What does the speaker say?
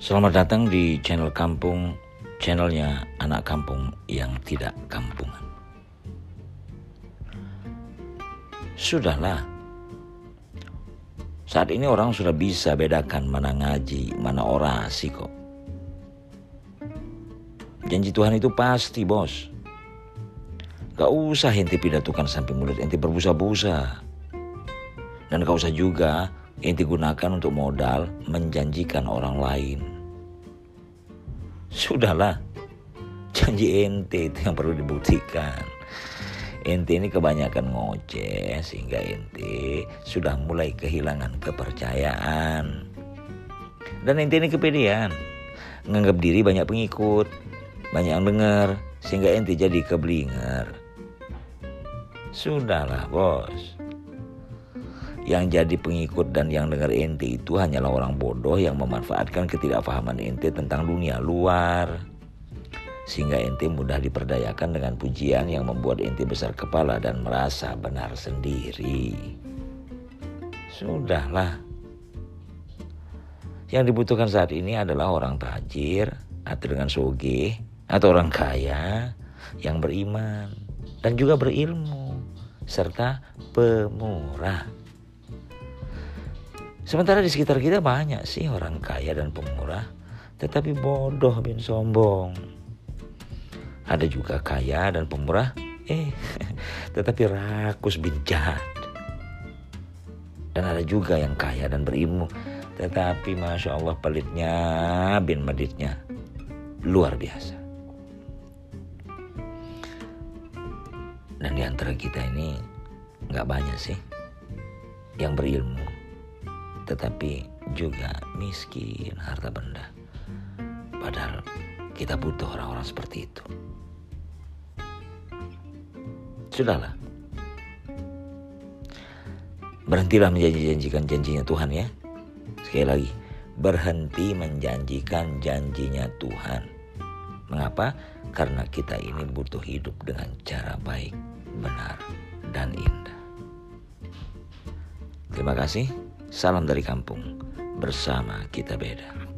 Selamat datang di channel Kampung, channelnya anak kampung yang tidak kampungan. Sudahlah, saat ini orang sudah bisa bedakan mana ngaji, mana orasi kok. Janji Tuhan itu pasti bos. Gak usah ente pidatukan sampai mulut ente berbusa-busa. Dan gak usah juga ente gunakan untuk modal menjanjikan orang lain. Sudahlah, janji ente itu yang perlu dibuktikan. Ente ini kebanyakan ngoceh sehingga ente sudah mulai kehilangan kepercayaan. Dan ente ini kepedean, nganggap diri banyak pengikut, banyak yang dengar, sehingga ente jadi keblinger. Sudahlah bos, yang jadi pengikut dan yang dengar ente itu hanyalah orang bodoh yang memanfaatkan ketidakpahaman ente tentang dunia luar sehingga ente mudah diperdayakan dengan pujian yang membuat ente besar kepala dan merasa benar sendiri. Sudahlah. Yang dibutuhkan saat ini adalah orang tajir atau dengan soge atau orang kaya yang beriman dan juga berilmu serta pemurah. Sementara di sekitar kita banyak sih orang kaya dan pemurah, tetapi bodoh bin sombong. Ada juga kaya dan pemurah, eh tetapi rakus bin jahat. Dan ada juga yang kaya dan berilmu, tetapi masya Allah pelitnya bin meditnya luar biasa. Dan di antara kita ini nggak banyak sih yang berilmu, tetapi juga miskin harta benda. Padahal kita butuh orang-orang seperti itu. Sudahlah. Berhentilah menjanji-janjikan janjinya Tuhan ya. Sekali lagi, berhenti menjanjikan janjinya Tuhan. Mengapa? Karena kita ini butuh hidup dengan cara baik, benar, dan indah. Terima kasih. Salam dari kampung. Bersama kita beda.